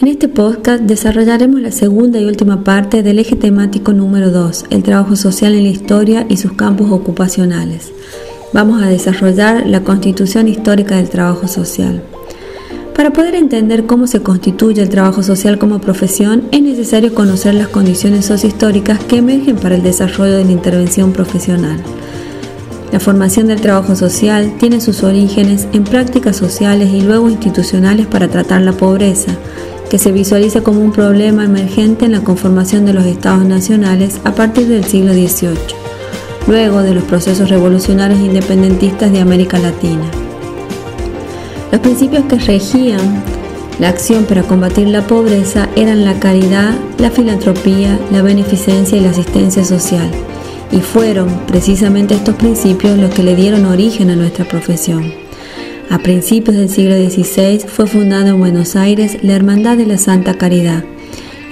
En este podcast desarrollaremos la segunda y última parte del eje temático número 2, el trabajo social en la historia y sus campos ocupacionales. Vamos a desarrollar la constitución histórica del trabajo social. Para poder entender cómo se constituye el trabajo social como profesión, es necesario conocer las condiciones sociohistóricas que emergen para el desarrollo de la intervención profesional. La formación del trabajo social tiene sus orígenes en prácticas sociales y luego institucionales para tratar la pobreza, que se visualiza como un problema emergente en la conformación de los estados nacionales a partir del siglo XVIII, luego de los procesos revolucionarios independentistas de América Latina. Los principios que regían la acción para combatir la pobreza eran la caridad, la filantropía, la beneficencia y la asistencia social, y fueron precisamente estos principios los que le dieron origen a nuestra profesión. A principios del siglo XVI fue fundada en Buenos Aires la Hermandad de la Santa Caridad,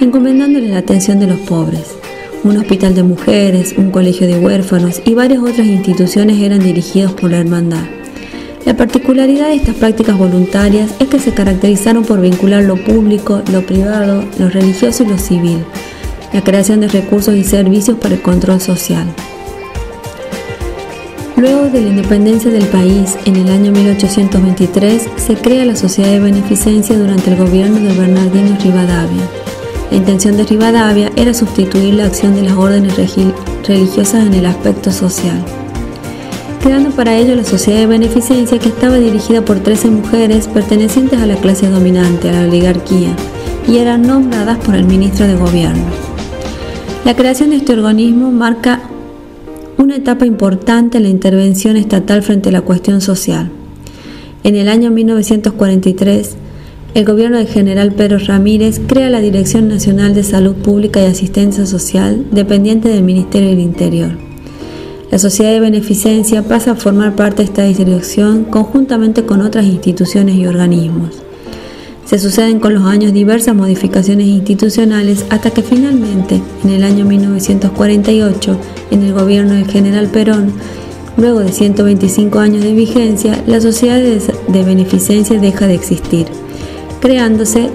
encomendándole la atención de los pobres. Un hospital de mujeres, un colegio de huérfanos y varias otras instituciones eran dirigidos por la hermandad. La particularidad de estas prácticas voluntarias es que se caracterizaron por vincular lo público, lo privado, lo religioso y lo civil, la creación de recursos y servicios para el control social. Luego de la independencia del país, en el año 1823, se crea la Sociedad de Beneficencia durante el gobierno de Bernardino Rivadavia. La intención de Rivadavia era sustituir la acción de las órdenes religiosas en el aspecto social, creando para ello la Sociedad de Beneficencia que estaba dirigida por 13 mujeres pertenecientes a la clase dominante, a la oligarquía, y eran nombradas por el ministro de Gobierno. La creación de este organismo marca una etapa importante en la intervención estatal frente a la cuestión social. En el año 1943, el gobierno del general Pedro Ramírez crea la Dirección Nacional de Salud Pública y Asistencia Social, dependiente del Ministerio del Interior. La Sociedad de Beneficencia pasa a formar parte de esta dirección conjuntamente con otras instituciones y organismos. Se suceden con los años diversas modificaciones institucionales hasta que finalmente, en el año 1948, en el gobierno del general Perón, luego de 125 años de vigencia, la sociedad de beneficencia deja de existir, creándose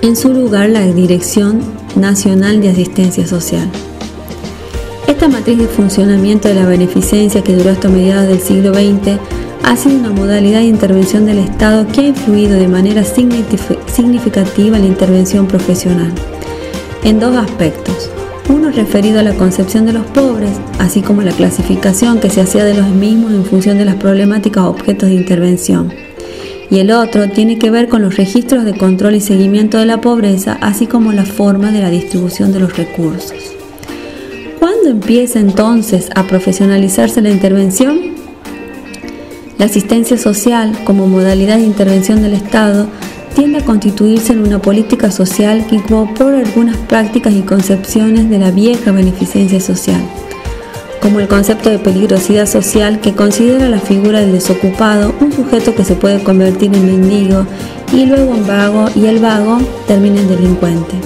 en su lugar la Dirección Nacional de Asistencia Social. Esta matriz de funcionamiento de la beneficencia que duró hasta mediados del siglo XX ha sido una modalidad de intervención del Estado que ha influido de manera significativa en la intervención profesional, en dos aspectos. Uno referido a la concepción de los pobres, así como la clasificación que se hacía de los mismos en función de las problemáticas objetos de intervención. Y el otro tiene que ver con los registros de control y seguimiento de la pobreza, así como la forma de la distribución de los recursos. ¿Cuándo empieza entonces a profesionalizarse la intervención? La asistencia social, como modalidad de intervención del Estado, tiende a constituirse en una política social que incorpora algunas prácticas y concepciones de la vieja beneficencia social, como el concepto de peligrosidad social que considera la figura del desocupado un sujeto que se puede convertir en mendigo y luego en vago y el vago termina en delincuente.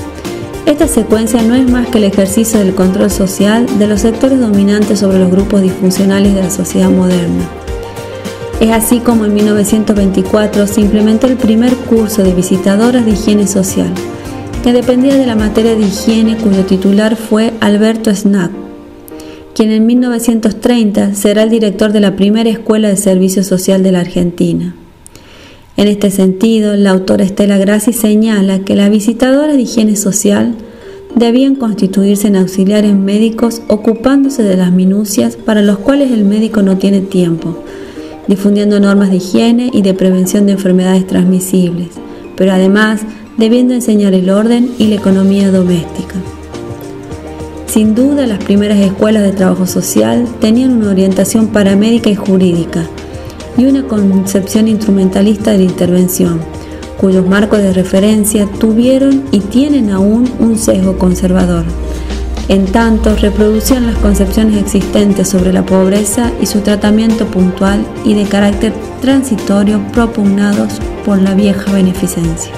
Esta secuencia no es más que el ejercicio del control social de los sectores dominantes sobre los grupos disfuncionales de la sociedad moderna. Es así como en 1924 se implementó el primer curso de visitadoras de higiene social, que dependía de la materia de higiene cuyo titular fue Alberto Snack, quien en 1930 será el director de la primera escuela de servicio social de la Argentina. En este sentido, la autora Estela Grassi señala que las visitadoras de higiene social debían constituirse en auxiliares médicos ocupándose de las minucias para los cuales el médico no tiene tiempo, difundiendo normas de higiene y de prevención de enfermedades transmisibles, pero además debiendo enseñar el orden y la economía doméstica. Sin duda, las primeras escuelas de trabajo social tenían una orientación paramédica y jurídica y una concepción instrumentalista de la intervención, cuyos marcos de referencia tuvieron y tienen aún un sesgo conservador. En tanto, reproducían las concepciones existentes sobre la pobreza y su tratamiento puntual y de carácter transitorio propugnados por la vieja beneficencia.